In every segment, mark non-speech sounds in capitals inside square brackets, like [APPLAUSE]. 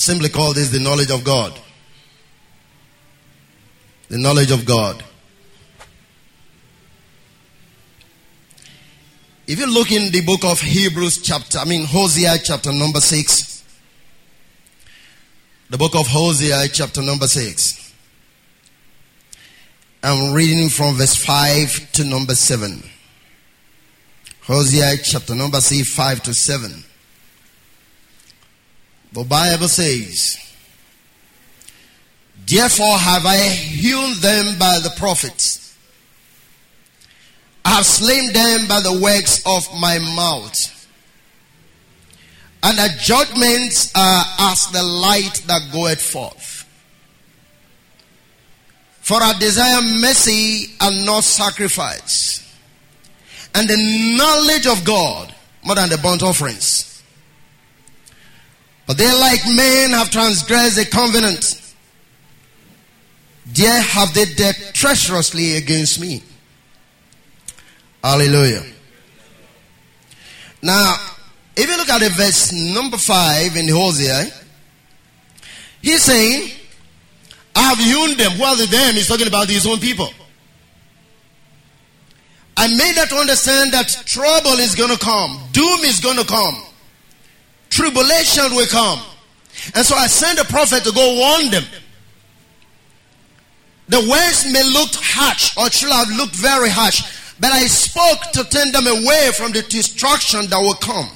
simply call this the knowledge of God. The knowledge of God. If you look in the book of Hebrews chapter, I mean Hosea chapter number 6. The book of Hosea chapter number 6. I'm reading from verse 5 to number 7. Hosea chapter number 6, 5 to 7. The Bible says, Therefore have I hewn them by the prophets. I have slain them by the works of my mouth. And the judgments are as the light that goeth forth. For I desire mercy and not sacrifice, and the knowledge of God more than the burnt offerings. But they, like men, have transgressed the covenant. There have they dealt treacherously against me. Hallelujah. Now, if you look at the verse number five in Hosea, he's saying, I have hewn them. Who are the them? He's talking about his own people. I made that to understand that trouble is going to come, doom is going to come, tribulation will come. And so I sent a prophet to go warn them. The words may look harsh or should have looked very harsh, but I spoke to turn them away from the destruction that will come.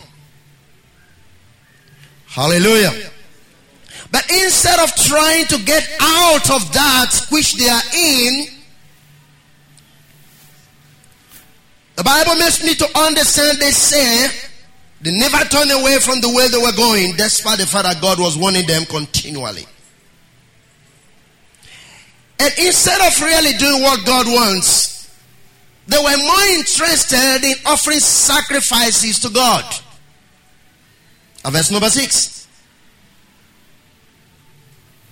Hallelujah. But instead of trying to get out of that which they are in, the Bible makes me to understand they say they never turned away from the way they were going, despite the fact that God was warning them continually. And instead of really doing what God wants, they were more interested in offering sacrifices to God. Uh, verse number 6.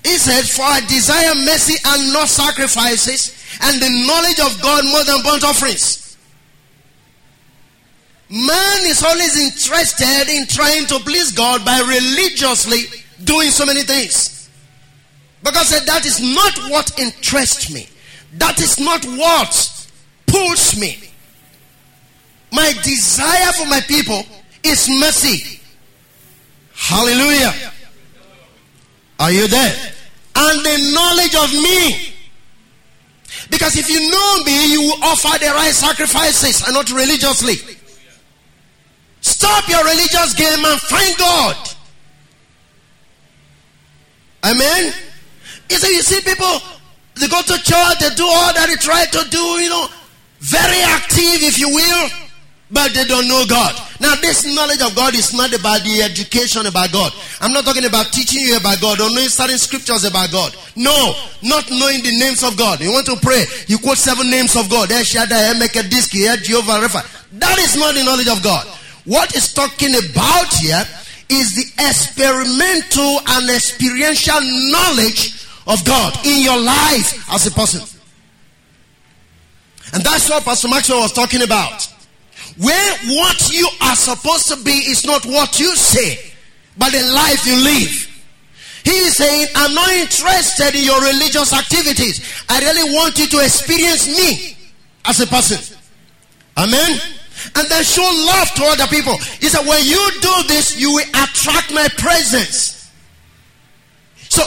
He said, For I desire mercy and not sacrifices, and the knowledge of God more than burnt offerings. Man is always interested in trying to please God by religiously doing so many things. Because that is not what interests me. That is not what pulls me. My desire for my people is mercy. Hallelujah. Are you there? And the knowledge of me. Because if you know me, you will offer the right sacrifices and not religiously. Stop your religious game and find God. Amen. You see, you see people, they go to church, they do all that they try to do, you know, very active, if you will, but they don't know God. Now, this knowledge of God is not about the education about God. I'm not talking about teaching you about God or knowing certain scriptures about God. No, not knowing the names of God. You want to pray, you quote seven names of God. That is not the knowledge of God. What is talking about here is the experimental and experiential knowledge of God in your life as a person. And that's what Pastor Maxwell was talking about. Where what you are supposed to be is not what you say, but the life you live. He is saying, I'm not interested in your religious activities. I really want you to experience me as a person. Amen. And then show love to other people. He said, when you do this, you will attract my presence. So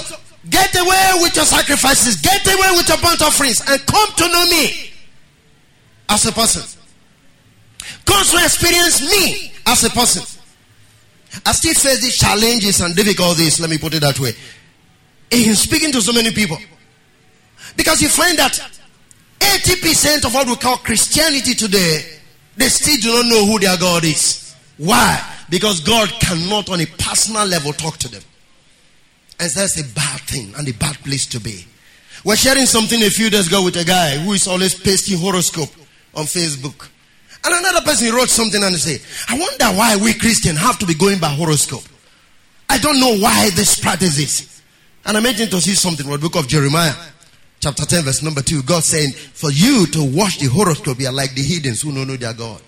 get away with your sacrifices, get away with your burnt offerings, and come to know me as a person. God to experience me as a person. I still face these challenges and difficulties, let me put it that way. In speaking to so many people. Because you find that 80% of what we call Christianity today, they still do not know who their God is. Why? Because God cannot on a personal level talk to them. And that's a bad thing and a bad place to be. We're sharing something a few days ago with a guy who is always pasting horoscope on Facebook. And another person wrote something and said, I wonder why we Christians have to be going by horoscope. I don't know why this practice is. And I'm mentioned to see something from the book of Jeremiah, chapter 10, verse number 2. God saying, For you to watch the horoscope, you are like the heathens who don't know their God.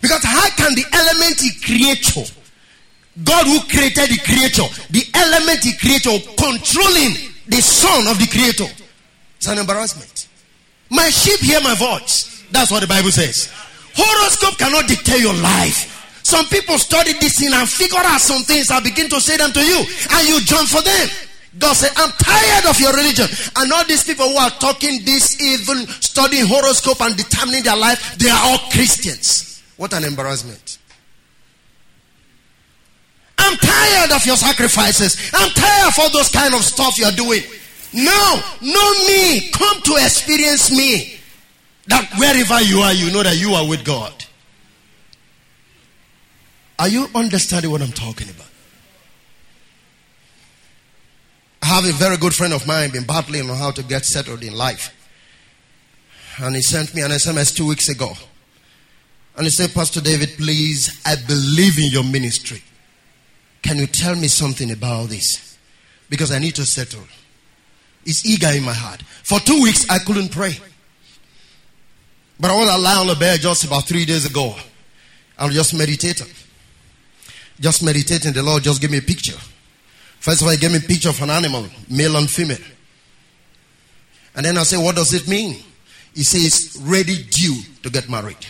Because how can the element creator, God who created the creature, the element he created controlling the son of the creator. It's an embarrassment. My sheep hear my voice. That's what the Bible says. Horoscope cannot dictate your life. Some people study this thing and figure out some things and begin to say them to you, and you jump for them. God said, I'm tired of your religion. And all these people who are talking this, even studying horoscope and determining their life, they are all Christians. What an embarrassment. I'm tired of your sacrifices. I'm tired of all those kind of stuff you're doing. No, know me. Come to experience me. That wherever you are, you know that you are with God. Are you understanding what I'm talking about? I have a very good friend of mine been battling on how to get settled in life. And he sent me an SMS two weeks ago. And he said, Pastor David, please, I believe in your ministry. Can you tell me something about this? Because I need to settle. It's eager in my heart. For two weeks, I couldn't pray. But I was lying on the bed just about three days ago. I was just meditating. Just meditating. The Lord just gave me a picture. First of all, He gave me a picture of an animal, male and female. And then I said, What does it mean? He says, Ready due to get married.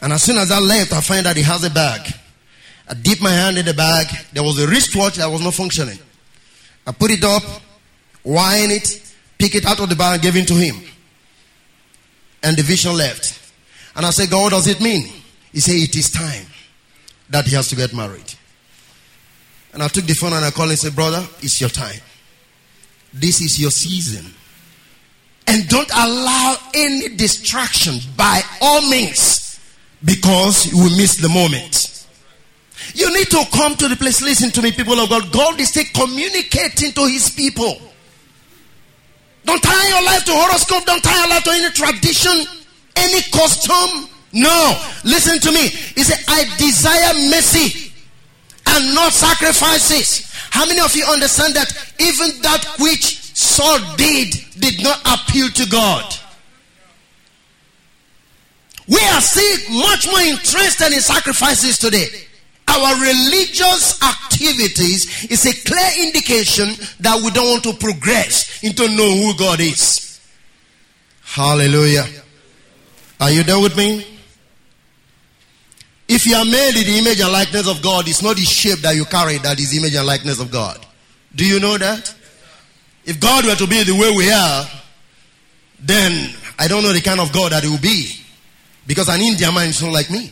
And as soon as I left, I find that he has a bag. I dip my hand in the bag. There was a wristwatch that was not functioning. I put it up, wind it, pick it out of the bag, and gave it to him. And the vision left. And I said, God, what does it mean? He said, It is time that he has to get married. And I took the phone and I called and said, Brother, it's your time. This is your season. And don't allow any distraction by all means because you will miss the moment. You need to come to the place. Listen to me, people of God. God is still communicating to his people. Don't tie your life to horoscope. Don't tie your life to any tradition, any custom. No. Listen to me. He said, I desire mercy and not sacrifices. How many of you understand that even that which Saul did did not appeal to God? We are seeing much more interested in sacrifices today. Our religious activities is a clear indication that we don't want to progress into knowing who God is. Hallelujah. Are you there with me? If you are made in the image and likeness of God, it's not the shape that you carry that is image and likeness of God. Do you know that? If God were to be the way we are, then I don't know the kind of God that it will be. Because an Indian man is not like me.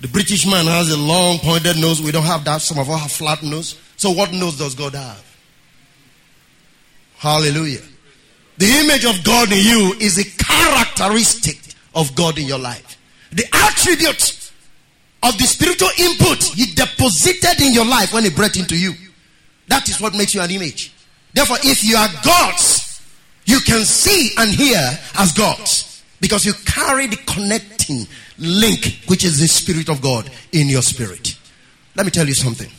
The British man has a long pointed nose. We don't have that. Some of us have flat nose. So what nose does God have? Hallelujah. The image of God in you is a characteristic of God in your life. The attribute of the spiritual input He deposited in your life when He breathed into you. That is what makes you an image. Therefore, if you are God's, you can see and hear as God's because you carry the connecting link, which is the Spirit of God in your spirit. Let me tell you something.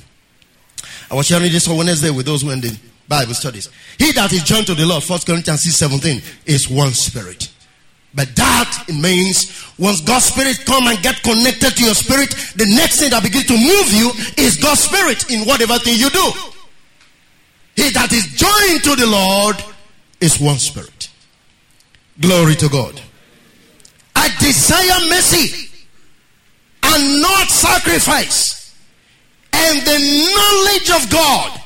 I was sharing this on Wednesday with those who are in the Bible studies. He that is joined to the Lord, 1 Corinthians 6 17, is one spirit. But that means once God's spirit come and get connected to your spirit, the next thing that begins to move you is God's spirit in whatever thing you do. He that is joined to the Lord is one spirit. Glory to God. I desire mercy and not sacrifice and the knowledge of God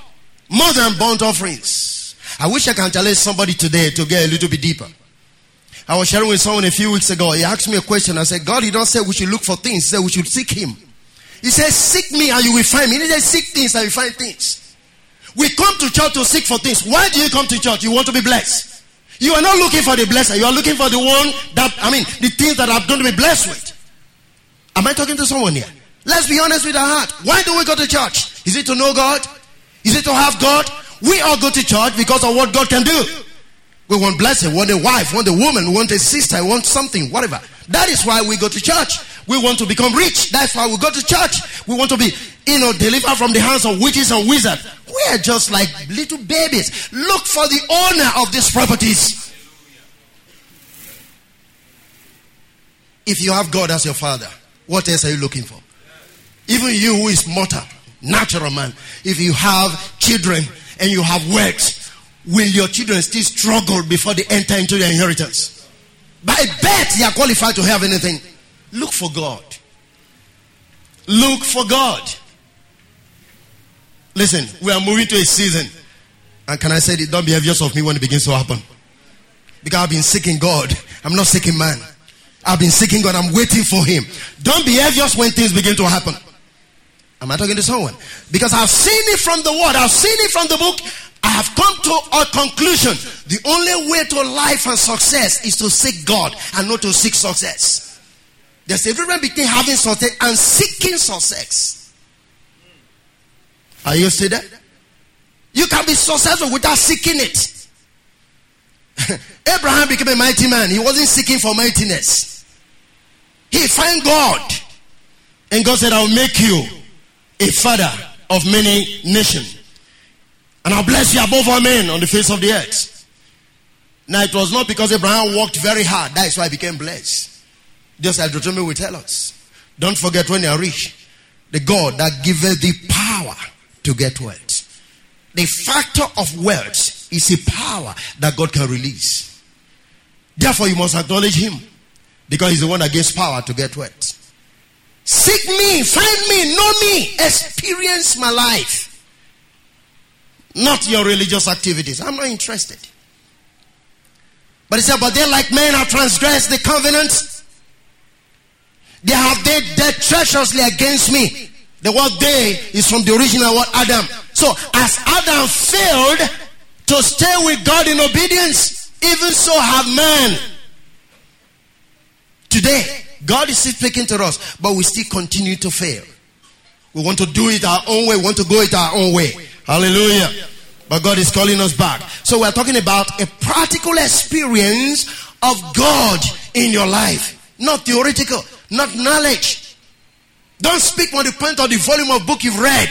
more than burnt offerings. I wish I can challenge somebody today to get a little bit deeper. I was sharing with someone a few weeks ago. He asked me a question. I said, God, He don't say we should look for things. He said we should seek Him. He says, Seek me and you will find me. He says, Seek things and you find things. We come to church to seek for things. Why do you come to church? You want to be blessed. You are not looking for the blessing. You are looking for the one that, I mean, the things that I'm going to be blessed with. Am I talking to someone here? Let's be honest with our heart. Why do we go to church? Is it to know God? Is it to have God? We all go to church because of what God can do. We want blessing, want a wife, want a woman, want a sister, want something, whatever. That is why we go to church. We want to become rich. That's why we go to church. We want to be, you know, delivered from the hands of witches and wizards. We are just like little babies. Look for the owner of these properties. If you have God as your father, what else are you looking for? Even you who is mortal, Natural man. If you have children and you have works, will your children still struggle before they enter into their inheritance? By birth, they are qualified to have anything. Look for God. Look for God. Listen, we are moving to a season. And can I say it? Don't be envious of me when it begins to happen. Because I've been seeking God. I'm not seeking man. I've been seeking God. I'm waiting for Him. Don't be envious when things begin to happen. Am I talking to someone? Because I've seen it from the word. I've seen it from the book. I have come to a conclusion. The only way to life and success is to seek God and not to seek success. There's a difference between having success and seeking success. Are you see that? You can be successful without seeking it. [LAUGHS] Abraham became a mighty man. He wasn't seeking for mightiness. He found God. And God said, I'll make you a father of many nations. And I'll bless you above all men on the face of the earth. Now, it was not because Abraham worked very hard. That is why he became blessed. Just as Deuteronomy will tell us. Don't forget when you are rich, the God that giveth the power to get wealth. The factor of wealth is a power that God can release. Therefore, you must acknowledge Him because He's the one that gives power to get wealth. Seek me, find me, know me, experience my life. Not your religious activities. I'm not interested. But he said, But they like men have transgressed the covenant. They have dealt, dealt treacherously against me. The word they is from the original word Adam. So as Adam failed to stay with God in obedience, even so have man. Today, God is still speaking to us, but we still continue to fail. We want to do it our own way, we want to go it our own way. Hallelujah. But God is calling us back. So we're talking about a practical experience of God in your life, not theoretical not knowledge. Don't speak from the point of the volume of book you've read.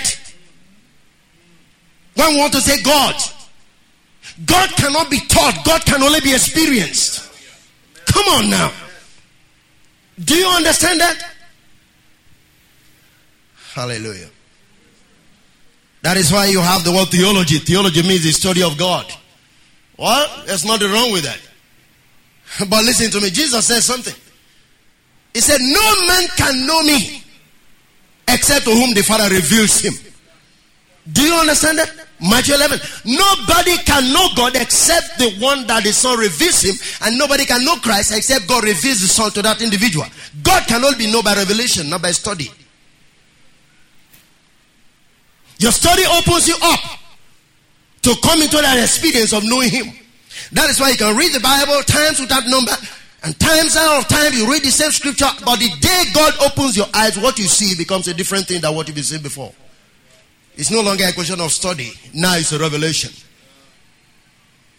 When we want to say God, God cannot be taught, God can only be experienced. Come on now. Do you understand that? Hallelujah. That is why you have the word theology. Theology means the study of God. Well, there's nothing wrong with that. [LAUGHS] But listen to me. Jesus says something. He said, No man can know me except to whom the Father reveals him. Do you understand that? Matthew 11. Nobody can know God except the one that the Son reveals him, and nobody can know Christ except God reveals the Son to that individual. God can only be known by revelation, not by study. Your study opens you up to come into that experience of knowing Him. That is why you can read the Bible times without number and times out of time you read the same scripture, but the day God opens your eyes, what you see becomes a different thing than what you've been seeing before. It's no longer a question of study. Now it's a revelation.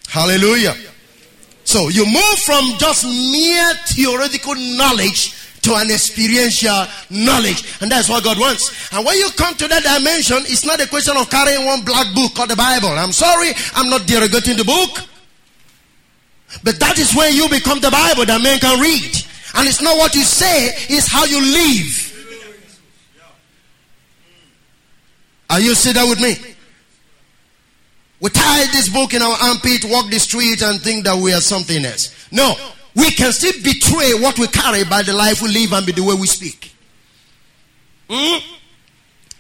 Hallelujah. So you move from just mere theoretical knowledge to an experiential knowledge. And that's what God wants. And when you come to that dimension, it's not a question of carrying one black book called the Bible. I'm sorry, I'm not derogating the book. But that is when you become the Bible that men can read. And it's not what you say, it's how you live. Are you sitting there with me? We tie this book in our armpit, walk the street, and think that we are something else. No, we can still betray what we carry by the life we live and by the way we speak. Hmm?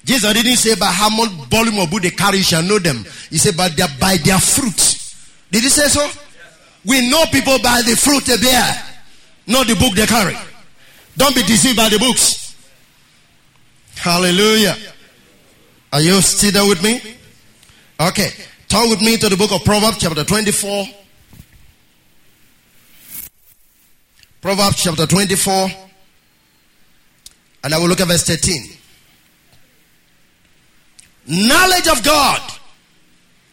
Jesus didn't say by how much volume of book they carry, you shall know them. He said by their, by their fruits. Did he say so? We know people by the fruit they bear, not the book they carry. Don't be deceived by the books. Hallelujah. Are you still there with me? Okay. Turn with me to the book of Proverbs, chapter 24. Proverbs, chapter 24. And I will look at verse 13. Knowledge of God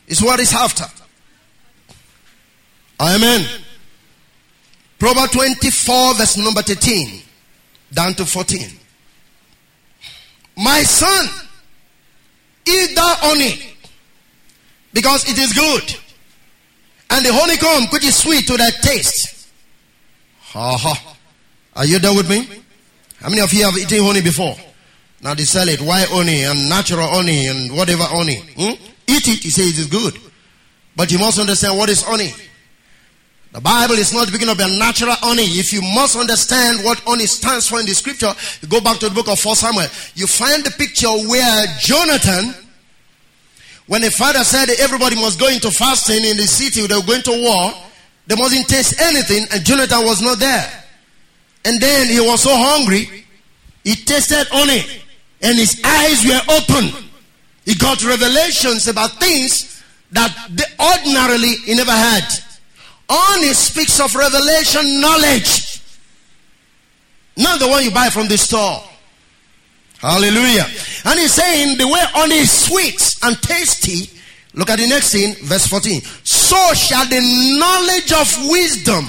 is what is after. Amen. Proverbs 24, verse number 13 down to 14. My son, eat thou honey, because it is good, and the honeycomb which is sweet to thy taste. Ha ha. Are you there with me? How many of you have eaten honey before? Now they sell it, Why honey and natural honey and whatever honey. Hmm? Eat it, he says it is good. But you must understand what is honey. The Bible is not speaking of a natural honey. If you must understand what honey stands for in the scripture, you go back to the book of 1 Samuel. You find the picture where Jonathan, when the father said everybody must go into fasting in the city, they were going to war, they mustn't taste anything, and Jonathan was not there. And then he was so hungry, he tasted honey, and his eyes were open. He got revelations about things that ordinarily he never had. Honey speaks of revelation knowledge, not the one you buy from the store. Hallelujah. And he's saying the way honey is sweet and tasty. Look at the next thing, verse 14. So shall the knowledge of wisdom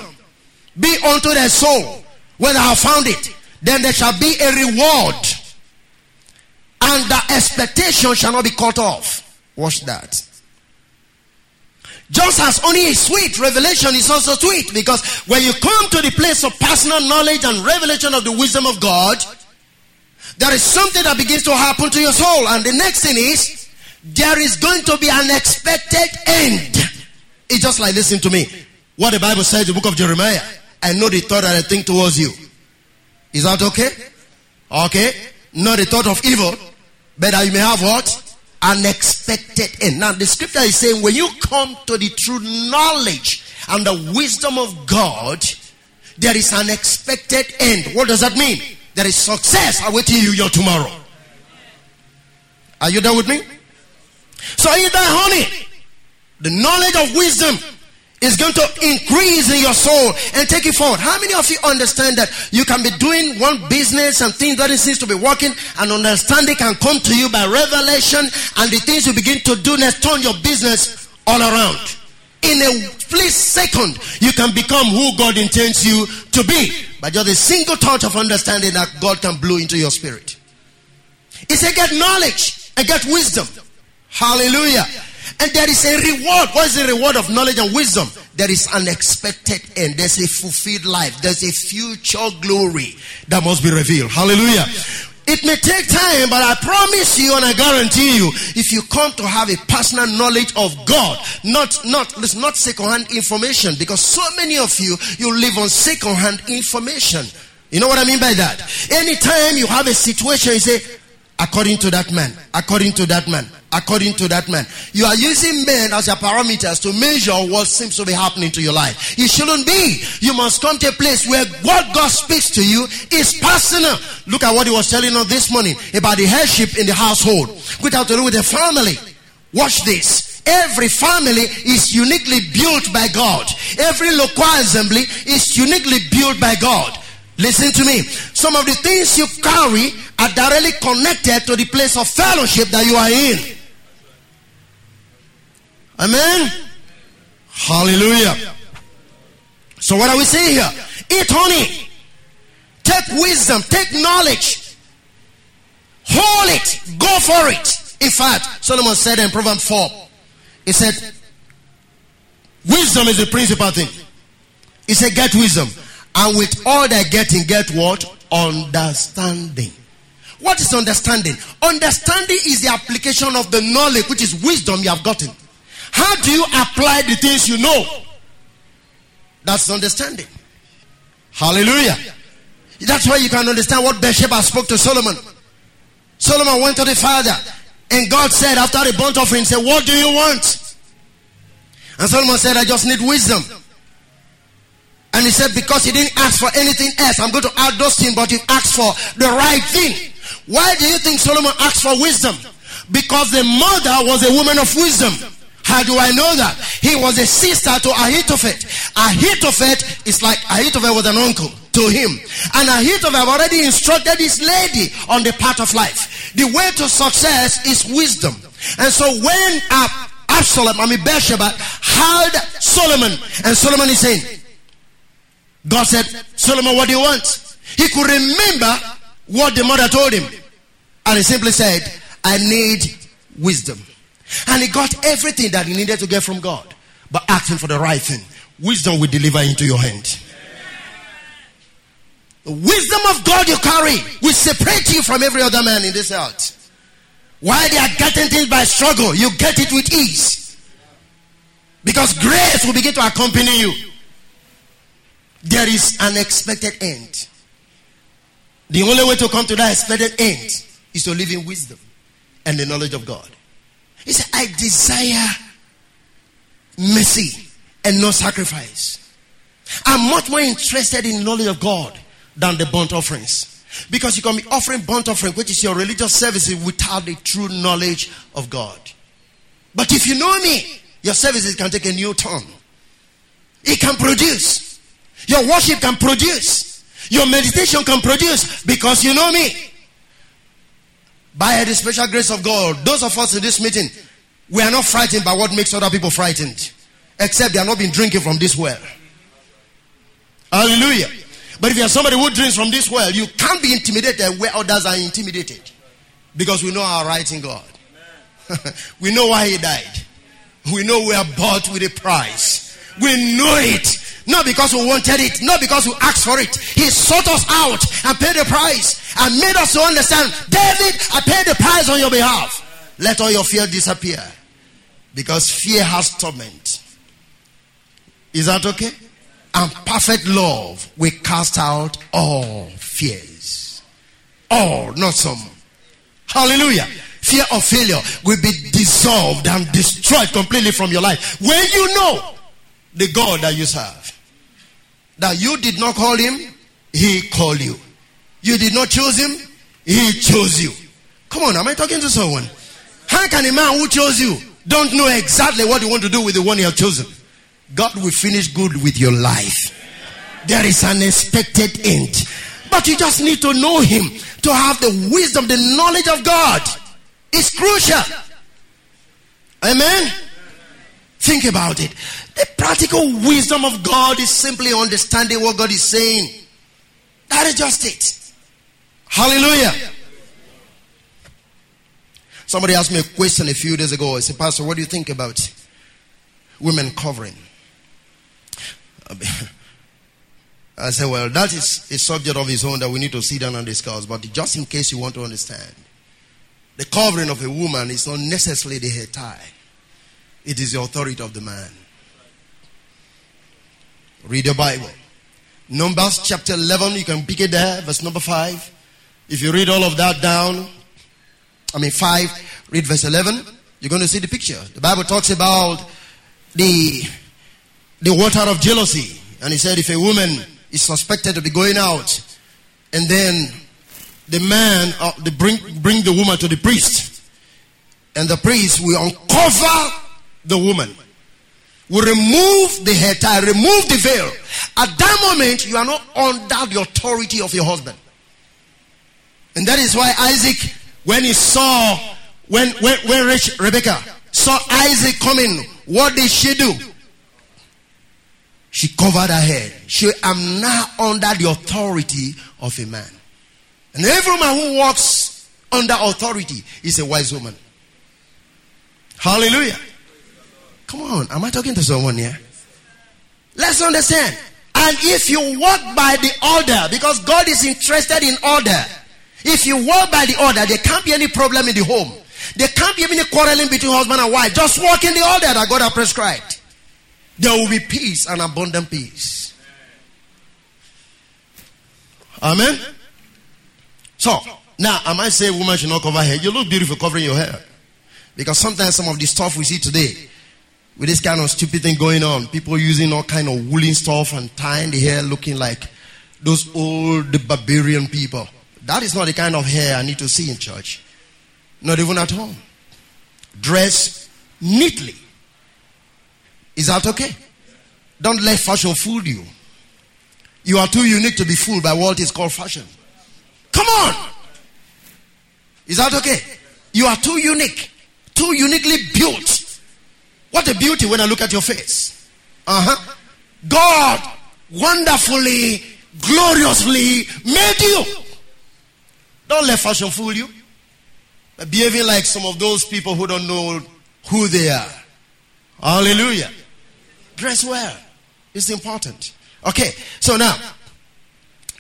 be unto their soul when thou have found it. Then there shall be a reward, and the expectation shall not be cut off. Watch that. Just as only is sweet, revelation is also sweet because when you come to the place of personal knowledge and revelation of the wisdom of God, there is something that begins to happen to your soul. And the next thing is, there is going to be an expected end. It's just like, listen to me. What the Bible says the book of Jeremiah. I know the thought that I think towards you. Is that okay? Okay. Not the thought of evil, but that you may have what? unexpected end. Now, the scripture is saying when you come to the true knowledge and the wisdom of God, there is an expected end. What does that mean? There is success awaiting you your tomorrow. Are you there with me? So, either honey, the knowledge of wisdom is going to increase in your soul and take it forward. How many of you understand that you can be doing one business and things that it seems to be working and understanding can come to you by revelation and the things you begin to do next turn your business all around. In a split second, you can become who God intends you to be by just a single touch of understanding that God can blow into your spirit. He said, get knowledge and get wisdom. Hallelujah. And there is a reward. What is the reward of knowledge and wisdom? There is an expected end. There's a fulfilled life. There's a future glory that must be revealed. Hallelujah. It may take time, but I promise you and I guarantee you, if you come to have a personal knowledge of God, not not listen, not secondhand information, because so many of you you live on secondhand information. You know what I mean by that? Anytime you have a situation, you say, according to that man, according to that man, according to that man. You are using men as your parameters to measure what seems to be happening to your life. It shouldn't be. You must come to a place where what God speaks to you is personal. Look at what he was telling us this morning about the headship in the household, which have to do with the family. Watch this. Every family is uniquely built by God. Every local assembly is uniquely built by God. Listen to me. Some of the things you carry are directly connected to the place of fellowship that you are in. Amen. Hallelujah. So what are we saying here? Eat honey. Take wisdom. Take knowledge. Hold it. Go for it. In fact, Solomon said in Proverbs 4, he said, wisdom is the principal thing. He said, get wisdom. And with all that getting, get what? Understanding. What is understanding? Understanding is the application of the knowledge, which is wisdom you have gotten. How do you apply the things you know? That's understanding. Hallelujah. That's why you can understand what Bathsheba spoke to Solomon. Solomon went to the father, and God said, after the burnt offering, said, What do you want? And Solomon said, I just need wisdom. And he said, Because he didn't ask for anything else, I'm going to add those things, but he asked for the right thing. Why do you think Solomon asked for wisdom? Because the mother was a woman of wisdom. How do I know that? He was a sister to Ahithophel. Ahithophel is like Ahithophel was an uncle to him. And Ahithophel already instructed his lady on the path of life. The way to success is wisdom. And so when Absalom, I mean Bathsheba, heard Solomon, and Solomon is saying, God said, Solomon, what do you want? He could remember what the mother told him. And he simply said, I need wisdom. And he got everything that he needed to get from God. But asking for the right thing. Wisdom will deliver into your hand. The wisdom of God you carry will separate you from every other man in this earth. While they are getting things by struggle, you get it with ease. Because grace will begin to accompany you. There is an expected end. The only way to come to that expected end is to live in wisdom and the knowledge of God. He said, I desire mercy and no sacrifice. I'm much more interested in knowledge of God than the burnt offerings. Because you can be offering burnt offering, which is your religious services, without the true knowledge of God. But if you know me, your services can take a new turn. It can produce. Your worship can produce. Your meditation can produce because you know me. By the special grace of God, those of us in this meeting, we are not frightened by what makes other people frightened. Except they are not been drinking from this well. Hallelujah. But if you are somebody who drinks from this well, you can't be intimidated where others are intimidated. Because we know our right in God. [LAUGHS] we know why He died. We know we are bought with a price. We know it. Not because we wanted it, not because we asked for it. He sought us out and paid the price and made us to understand David, I paid the price on your behalf. Let all your fear disappear. Because fear has torment. Is that okay? And perfect love will cast out all fears. All, not some. Hallelujah. Fear of failure will be dissolved and destroyed completely from your life. When you know the God that you serve, that you did not call him, he called you. You did not choose him, he chose you. Come on, am I talking to someone? How can a man who chose you don't know exactly what you want to do with the one you have chosen? God will finish good with your life. There is an expected end. But you just need to know Him to have the wisdom, the knowledge of God. It's crucial. Amen. Think about it. The practical wisdom of God is simply understanding what God is saying. That is just it. Hallelujah. Somebody asked me a question a few days ago. I said, Pastor, what do you think about women covering? I said, well, that is a subject of its own that we need to sit down and discuss. But just in case you want to understand, the covering of a woman is not necessarily the hair tie, it is the authority of the man. Read the Bible. Numbers chapter 11, you can pick it there, verse number 5. If you read all of that down, I mean 5, read verse 11, you're going to see the picture. The Bible talks about the the water of jealousy. And he said, if a woman is suspected to be going out, and then the man, uh, they bring, bring the woman to the priest, and the priest will uncover the woman, will remove the hair tie, remove the veil. At that moment, you are not under the authority of your husband. And that is why Isaac, when he saw, when, when, when Rebecca saw Isaac coming, what did she do? She covered her head. She am now under the authority of a man. And every man who walks under authority is a wise woman. Hallelujah. Come on, am I talking to someone here? Let's understand. And if you walk by the order, because God is interested in order, if you walk by the order, there can't be any problem in the home. There can't be any quarreling between husband and wife. Just walk in the order that God has prescribed there will be peace and abundant peace. Amen. So now, am I might say woman should not cover hair. You look beautiful covering your hair. Because sometimes some of the stuff we see today, with this kind of stupid thing going on, people using all kind of woolen stuff and tying the hair looking like those old barbarian people. That is not the kind of hair I need to see in church. Not even at home. Dress neatly. Is that okay? Don't let fashion fool you. You are too unique to be fooled by what is called fashion. Come on. Is that okay? You are too unique, too uniquely built. What a beauty when I look at your face. Uh huh. God wonderfully, gloriously made you. Don't let fashion fool you. Behaving like some of those people who don't know who they are. Hallelujah. Dress well. It's important. Okay, so now,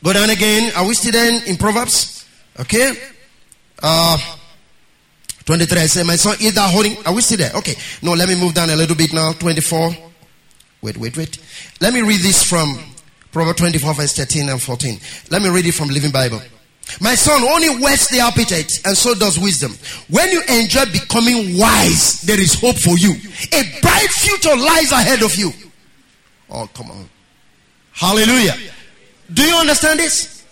Go down again. Are we still in Proverbs? Okay. Uh, 23. I say, my son, is that holding? Are we still there? Okay. No, let me move down a little bit now. 24. Wait, wait, wait. Let me read this from Proverbs 24, verse 13 and 14. Let me read it from Living Bible. My son, only whets the appetite, and so does wisdom. When you enjoy becoming wise, there is hope for you. A bright future lies ahead of you. Oh, come on. Hallelujah. Do you understand this?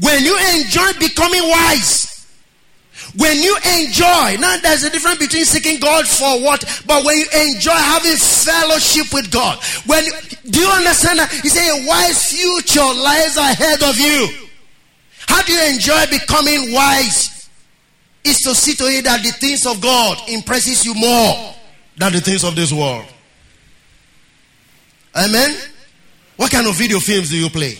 When you enjoy becoming wise, when you enjoy, now there's a difference between seeking God for what, but when you enjoy having fellowship with God, when do you understand that? He said a wise future lies ahead of you. How do you enjoy becoming wise? Is to see to it that the things of God impresses you more than the things of this world. Amen. What kind of video films do you play?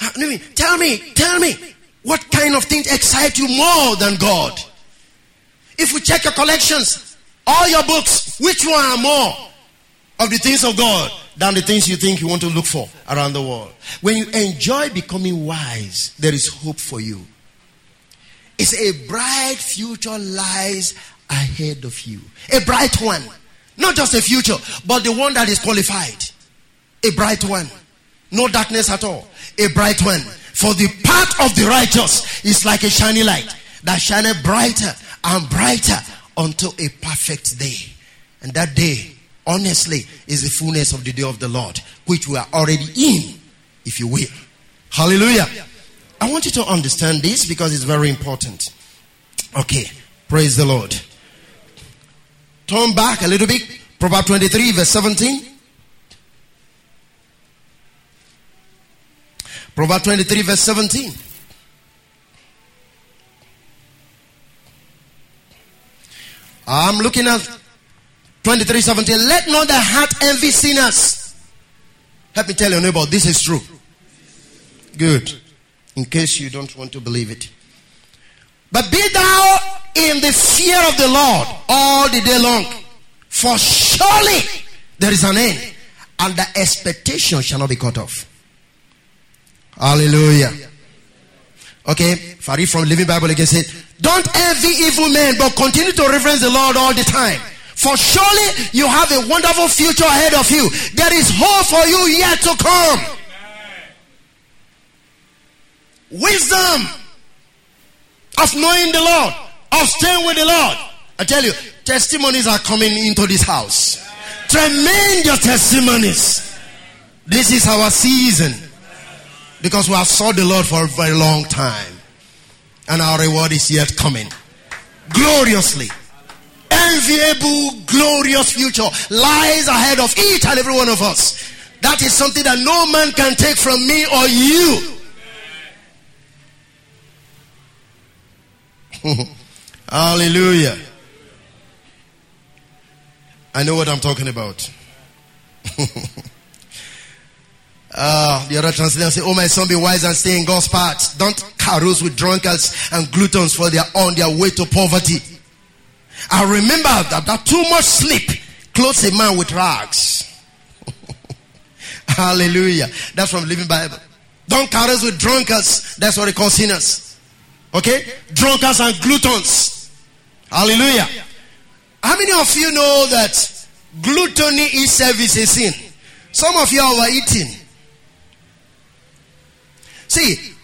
Uh, tell me, tell me, what kind of things excite you more than God? If we check your collections, all your books, which one are more of the things of God than the things you think you want to look for around the world? When you enjoy becoming wise, there is hope for you. It's a bright future lies ahead of you. A bright one. Not just a future, but the one that is qualified. A bright one. No darkness at all. A bright one. For the path of the righteous is like a shining light that shineth brighter and brighter until a perfect day. And that day, honestly, is the fullness of the day of the Lord, which we are already in, if you will. Hallelujah. I want you to understand this because it's very important. Okay. Praise the Lord. Turn back a little bit. Proverbs 23, verse 17. Proverbs 23, verse 17. I'm looking at 23, 17. Let not the heart envy sinners. Help me tell your neighbor, this is true. Good. In case you don't want to believe it. But be thou in the fear of the Lord all the day long. For surely there is an end, and the expectation shall not be cut off. Hallelujah. Okay, Farid from Living Bible again said, Don't envy evil men, but continue to reverence the Lord all the time. For surely you have a wonderful future ahead of you. There is hope for you yet to come. Wisdom of knowing the Lord, of staying with the Lord. I tell you, testimonies are coming into this house. Tremendous testimonies. This is our season. Because we have sought the Lord for a very long time. And our reward is yet coming. Gloriously. Enviable, glorious future lies ahead of each and every one of us. That is something that no man can take from me or you. [LAUGHS] Hallelujah. I know what I'm talking about. [LAUGHS] Uh, the other translation say, Oh, my son, be wise and stay in God's path. Don't carouse with drunkards and gluttons for they are on their way to poverty. I remember that, that too much sleep clothes a man with rags. [LAUGHS] Hallelujah. That's from Living Bible. Don't carouse with drunkards. That's what they call sinners. Okay? Drunkards and gluttons. Hallelujah. How many of you know that gluttony itself is a sin? Some of you are overeating. See,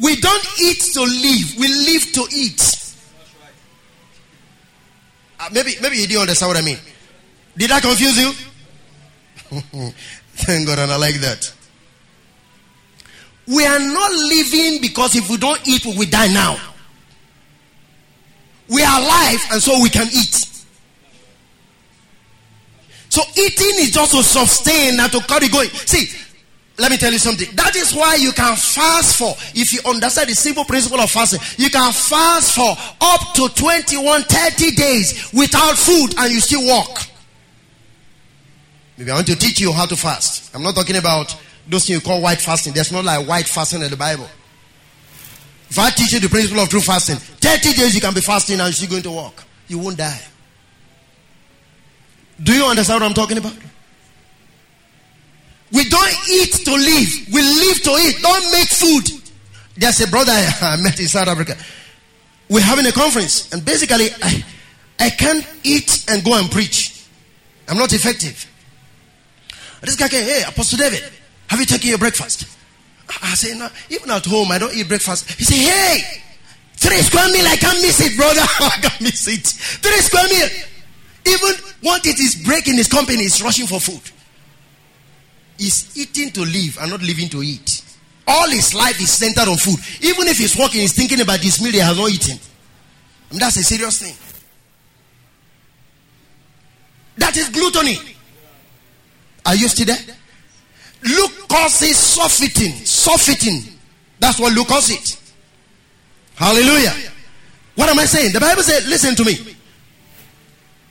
we don't eat to live, we live to eat. Uh, maybe, maybe you didn't understand what I mean. Did I confuse you? [LAUGHS] Thank God, and I like that. We are not living because if we don't eat, we die now. We are alive, and so we can eat. So eating is just to sustain and to carry going. See, let me tell you something. That is why you can fast for, if you understand the simple principle of fasting, you can fast for up to 21, 30 days without food and you still walk. Maybe I want to teach you how to fast. I'm not talking about those things you call white fasting. There's not like white fasting in the Bible. If I teach you the principle of true fasting, 30 days you can be fasting and you're still going to walk. You won't die. Do you understand what I'm talking about? We don't eat to live. We live to eat. Don't make food. There's a brother [LAUGHS] I met in South Africa. We're having a conference, and basically, I, I can't eat and go and preach. I'm not effective. This guy came, hey, Apostle David, have you taken your breakfast? I say, no, even at home, I don't eat breakfast. He said, hey, three square meal, I can't miss it, brother. [LAUGHS] I can't miss it. Three square meal. Even what it is breaking his company is rushing for food. He's eating to live and not living to eat. All his life is centered on food. Even if he's walking, he's thinking about this meal he has not eaten. Mean, that's a serious thing. That is gluttony. Are you still there? Luke calls it surfeiting. Surfeiting. That's what Luke calls it. Hallelujah. What am I saying? The Bible says, listen to me.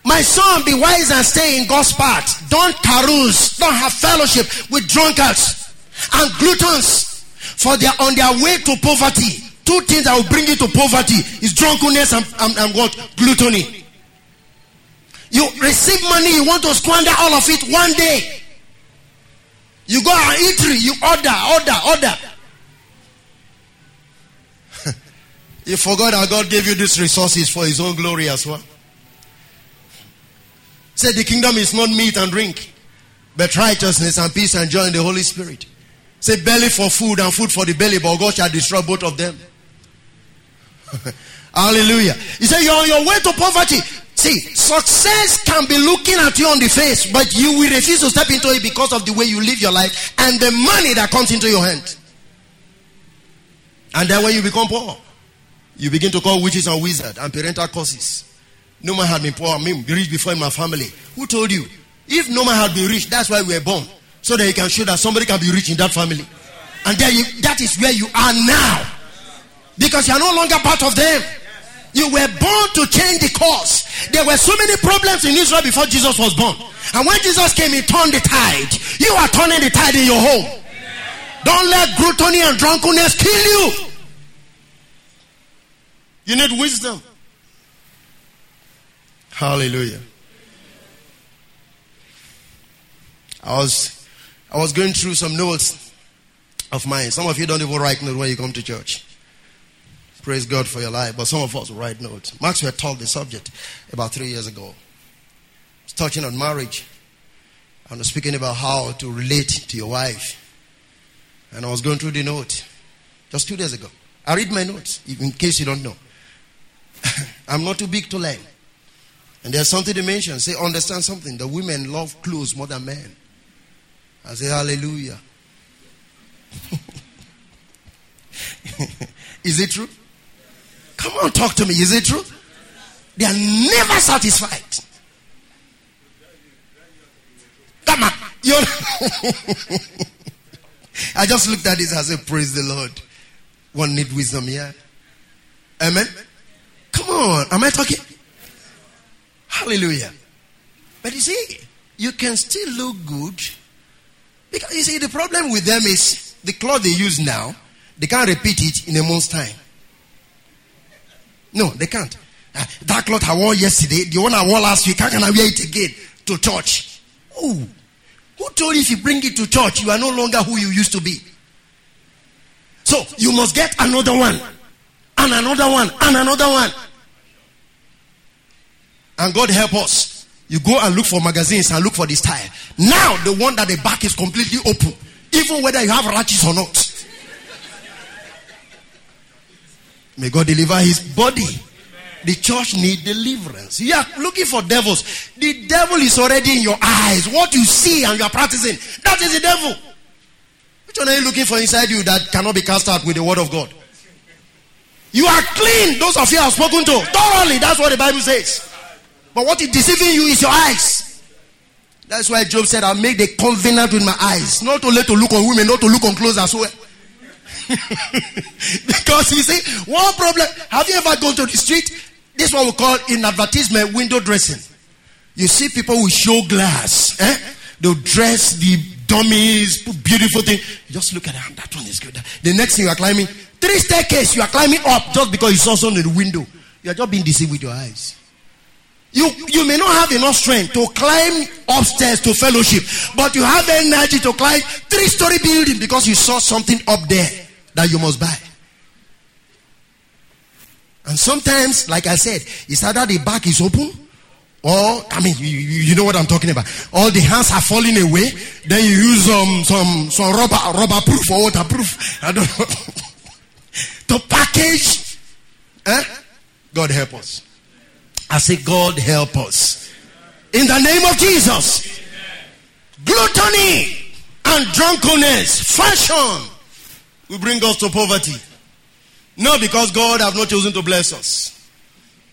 My son, be wise and stay in God's path. Don't carouse. Don't have fellowship with drunkards and gluttons. For they are on their way to poverty. Two things that will bring you to poverty is drunkenness and, and, and what? Gluttony. You receive money, you want to squander all of it one day. You go and eatery, you order, order, order. [LAUGHS] you forgot that God gave you these resources for His own glory as well. Say the kingdom is not meat and drink, but righteousness and peace and joy in the Holy Spirit. Say belly for food and food for the belly, but God shall destroy both of them. [LAUGHS] Hallelujah. He said, You're on your way to poverty. See, success can be looking at you on the face, but you will refuse to step into it because of the way you live your life and the money that comes into your hand. And then when you become poor, you begin to call witches and wizards and parental curses. No man had been poor, I mean, rich before in my family. Who told you? If no man had been rich, that's why we were born. So that you can show that somebody can be rich in that family. And then you, that is where you are now. Because you are no longer part of them. You were born to change the course. There were so many problems in Israel before Jesus was born. And when Jesus came, he turned the tide. You are turning the tide in your home. Don't let gluttony and drunkenness kill you. You need wisdom. Hallelujah. I was I was going through some notes of mine. Some of you don't even write notes when you come to church. Praise God for your life. But some of us write notes. Maxwell taught the subject about three years ago. He's touching on marriage. I was speaking about how to relate to your wife. And I was going through the note just two days ago. I read my notes, in case you don't know. [LAUGHS] I'm not too big to learn. And there's something to mention. Say, understand something. The women love clothes more than men. I say, Hallelujah. [LAUGHS] Is it true? Come on, talk to me. Is it true? They are never satisfied. Come on. You're [LAUGHS] I just looked at this and said, Praise the Lord. One need wisdom here. Amen. Come on. Am I talking? Hallelujah. But you see, you can still look good. Because you see, the problem with them is the cloth they use now, they can't repeat it in a month's time. No, they can't. Uh, that cloth I wore yesterday, the one I wore last week, how can I wear it again to church? Oh, who told you if you bring it to church, you are no longer who you used to be? So you must get another one, and another one, and another one. And God help us. You go and look for magazines and look for this style. Now, the one that the back is completely open, even whether you have ratchets or not. May God deliver his body. The church need deliverance. You are looking for devils. The devil is already in your eyes. What you see and you are practicing, that is the devil. Which one are you looking for inside you that cannot be cast out with the word of God? You are clean. Those of you I have spoken to thoroughly. That's what the Bible says. But what is deceiving you is your eyes. That's why Job said, I'll make the covenant with my eyes. Not only to look on women, not to look on clothes as well. [LAUGHS] because you see, one problem. Have you ever gone to the street? This one we call in advertisement window dressing. You see people with show glass. Eh? They'll dress the dummies, put beautiful thing. Just look at it, that one is good. The next thing you are climbing, three staircase, you are climbing up just because you saw something in the window. You are just being deceived with your eyes. You, you may not have enough strength to climb upstairs to fellowship, but you have the energy to climb three story building because you saw something up there that you must buy. And sometimes, like I said, it's either the back is open or, I mean, you, you know what I'm talking about. All the hands are falling away. Then you use um, some, some rubber, rubber proof or waterproof. I don't know. [LAUGHS] to package. Eh? God help us. I say, God help us. In the name of Jesus. Gluttony and drunkenness, fashion will bring us to poverty. Not because God have not chosen to bless us.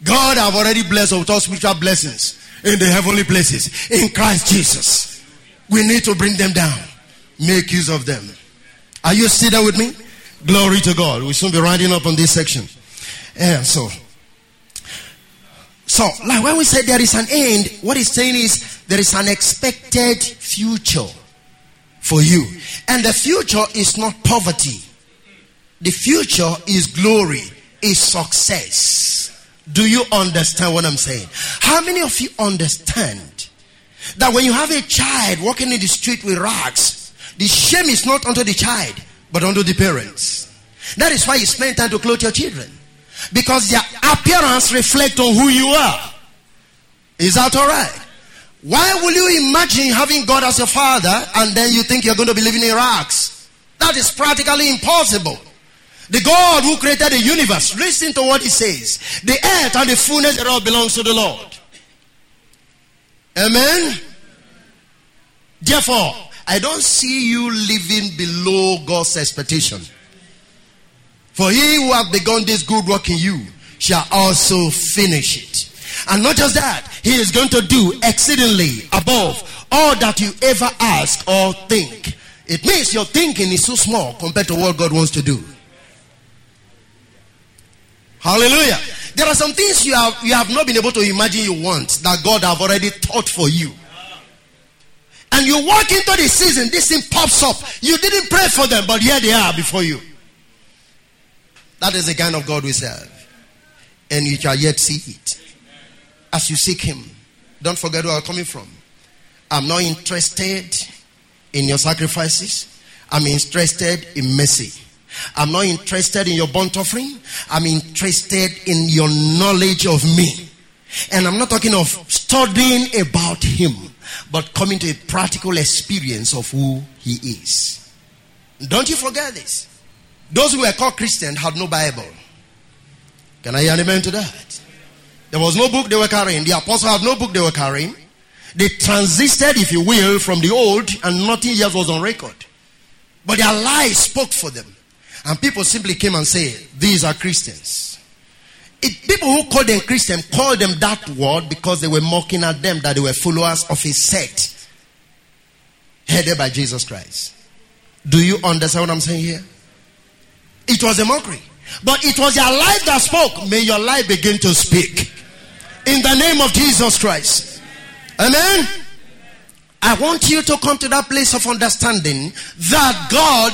God have already blessed us with all spiritual blessings in the heavenly places in Christ Jesus. We need to bring them down. Make use of them. Are you still there with me? Glory to God. We'll soon be rounding up on this section. And so, so like when we say there is an end, what it's saying is there is an expected future for you. And the future is not poverty. The future is glory, is success. Do you understand what I'm saying? How many of you understand that when you have a child walking in the street with rags, the shame is not unto the child, but unto the parents. That is why you spend time to clothe your children. Because their appearance reflects on who you are. Is that alright? Why will you imagine having God as a father and then you think you're going to be living in rags? That is practically impossible. The God who created the universe, listen to what he says. The earth and the fullness thereof belongs to the Lord. Amen. Therefore, I don't see you living below God's expectation. For he who hath begun this good work in you shall also finish it. And not just that, he is going to do exceedingly above all that you ever ask or think. It means your thinking is so small compared to what God wants to do. Hallelujah. There are some things you have, you have not been able to imagine you want that God have already thought for you. And you walk into the season, this thing pops up. You didn't pray for them, but here they are before you. That is the kind of God we serve. And you shall yet see it. As you seek Him, don't forget where I'm coming from. I'm not interested in your sacrifices, I'm interested in mercy. I'm not interested in your burnt offering. I'm interested in your knowledge of me. And I'm not talking of studying about him, but coming to a practical experience of who he is. Don't you forget this. Those who were called Christian had no Bible. Can I hear an amen to that? There was no book they were carrying. The apostles had no book they were carrying. They transisted, if you will, from the old, and nothing else was on record. But their lives spoke for them. And people simply came and said, These are Christians. It, people who called them Christian called them that word because they were mocking at them that they were followers of a sect headed by Jesus Christ. Do you understand what I'm saying here? It was a mockery. But it was your life that spoke. May your life begin to speak. In the name of Jesus Christ. Amen. I want you to come to that place of understanding that God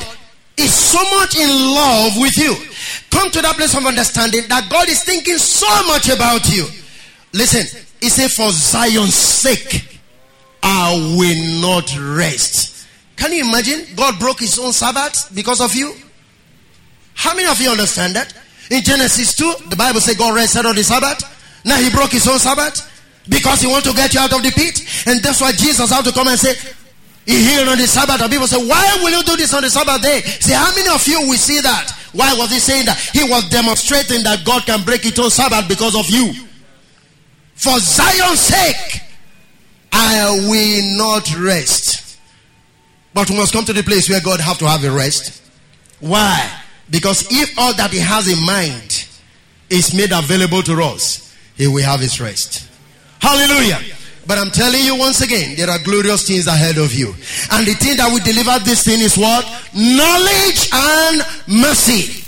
is so much in love with you. Come to that place of understanding that God is thinking so much about you. Listen, he said, For Zion's sake, I will not rest. Can you imagine? God broke his own Sabbath because of you. How many of you understand that? In Genesis 2, the Bible says God rested on the Sabbath. Now he broke his own Sabbath because he want to get you out of the pit. And that's why Jesus had to come and say, he healed on the Sabbath. And people say, why will you do this on the Sabbath day? Say, how many of you will see that? Why was he saying that? He was demonstrating that God can break it on Sabbath because of you. For Zion's sake, I will not rest. But we must come to the place where God have to have a rest. Why? Because if all that he has in mind is made available to us, he will have his rest. Hallelujah. But I'm telling you once again, there are glorious things ahead of you. And the thing that will deliver this thing is what? Knowledge and mercy.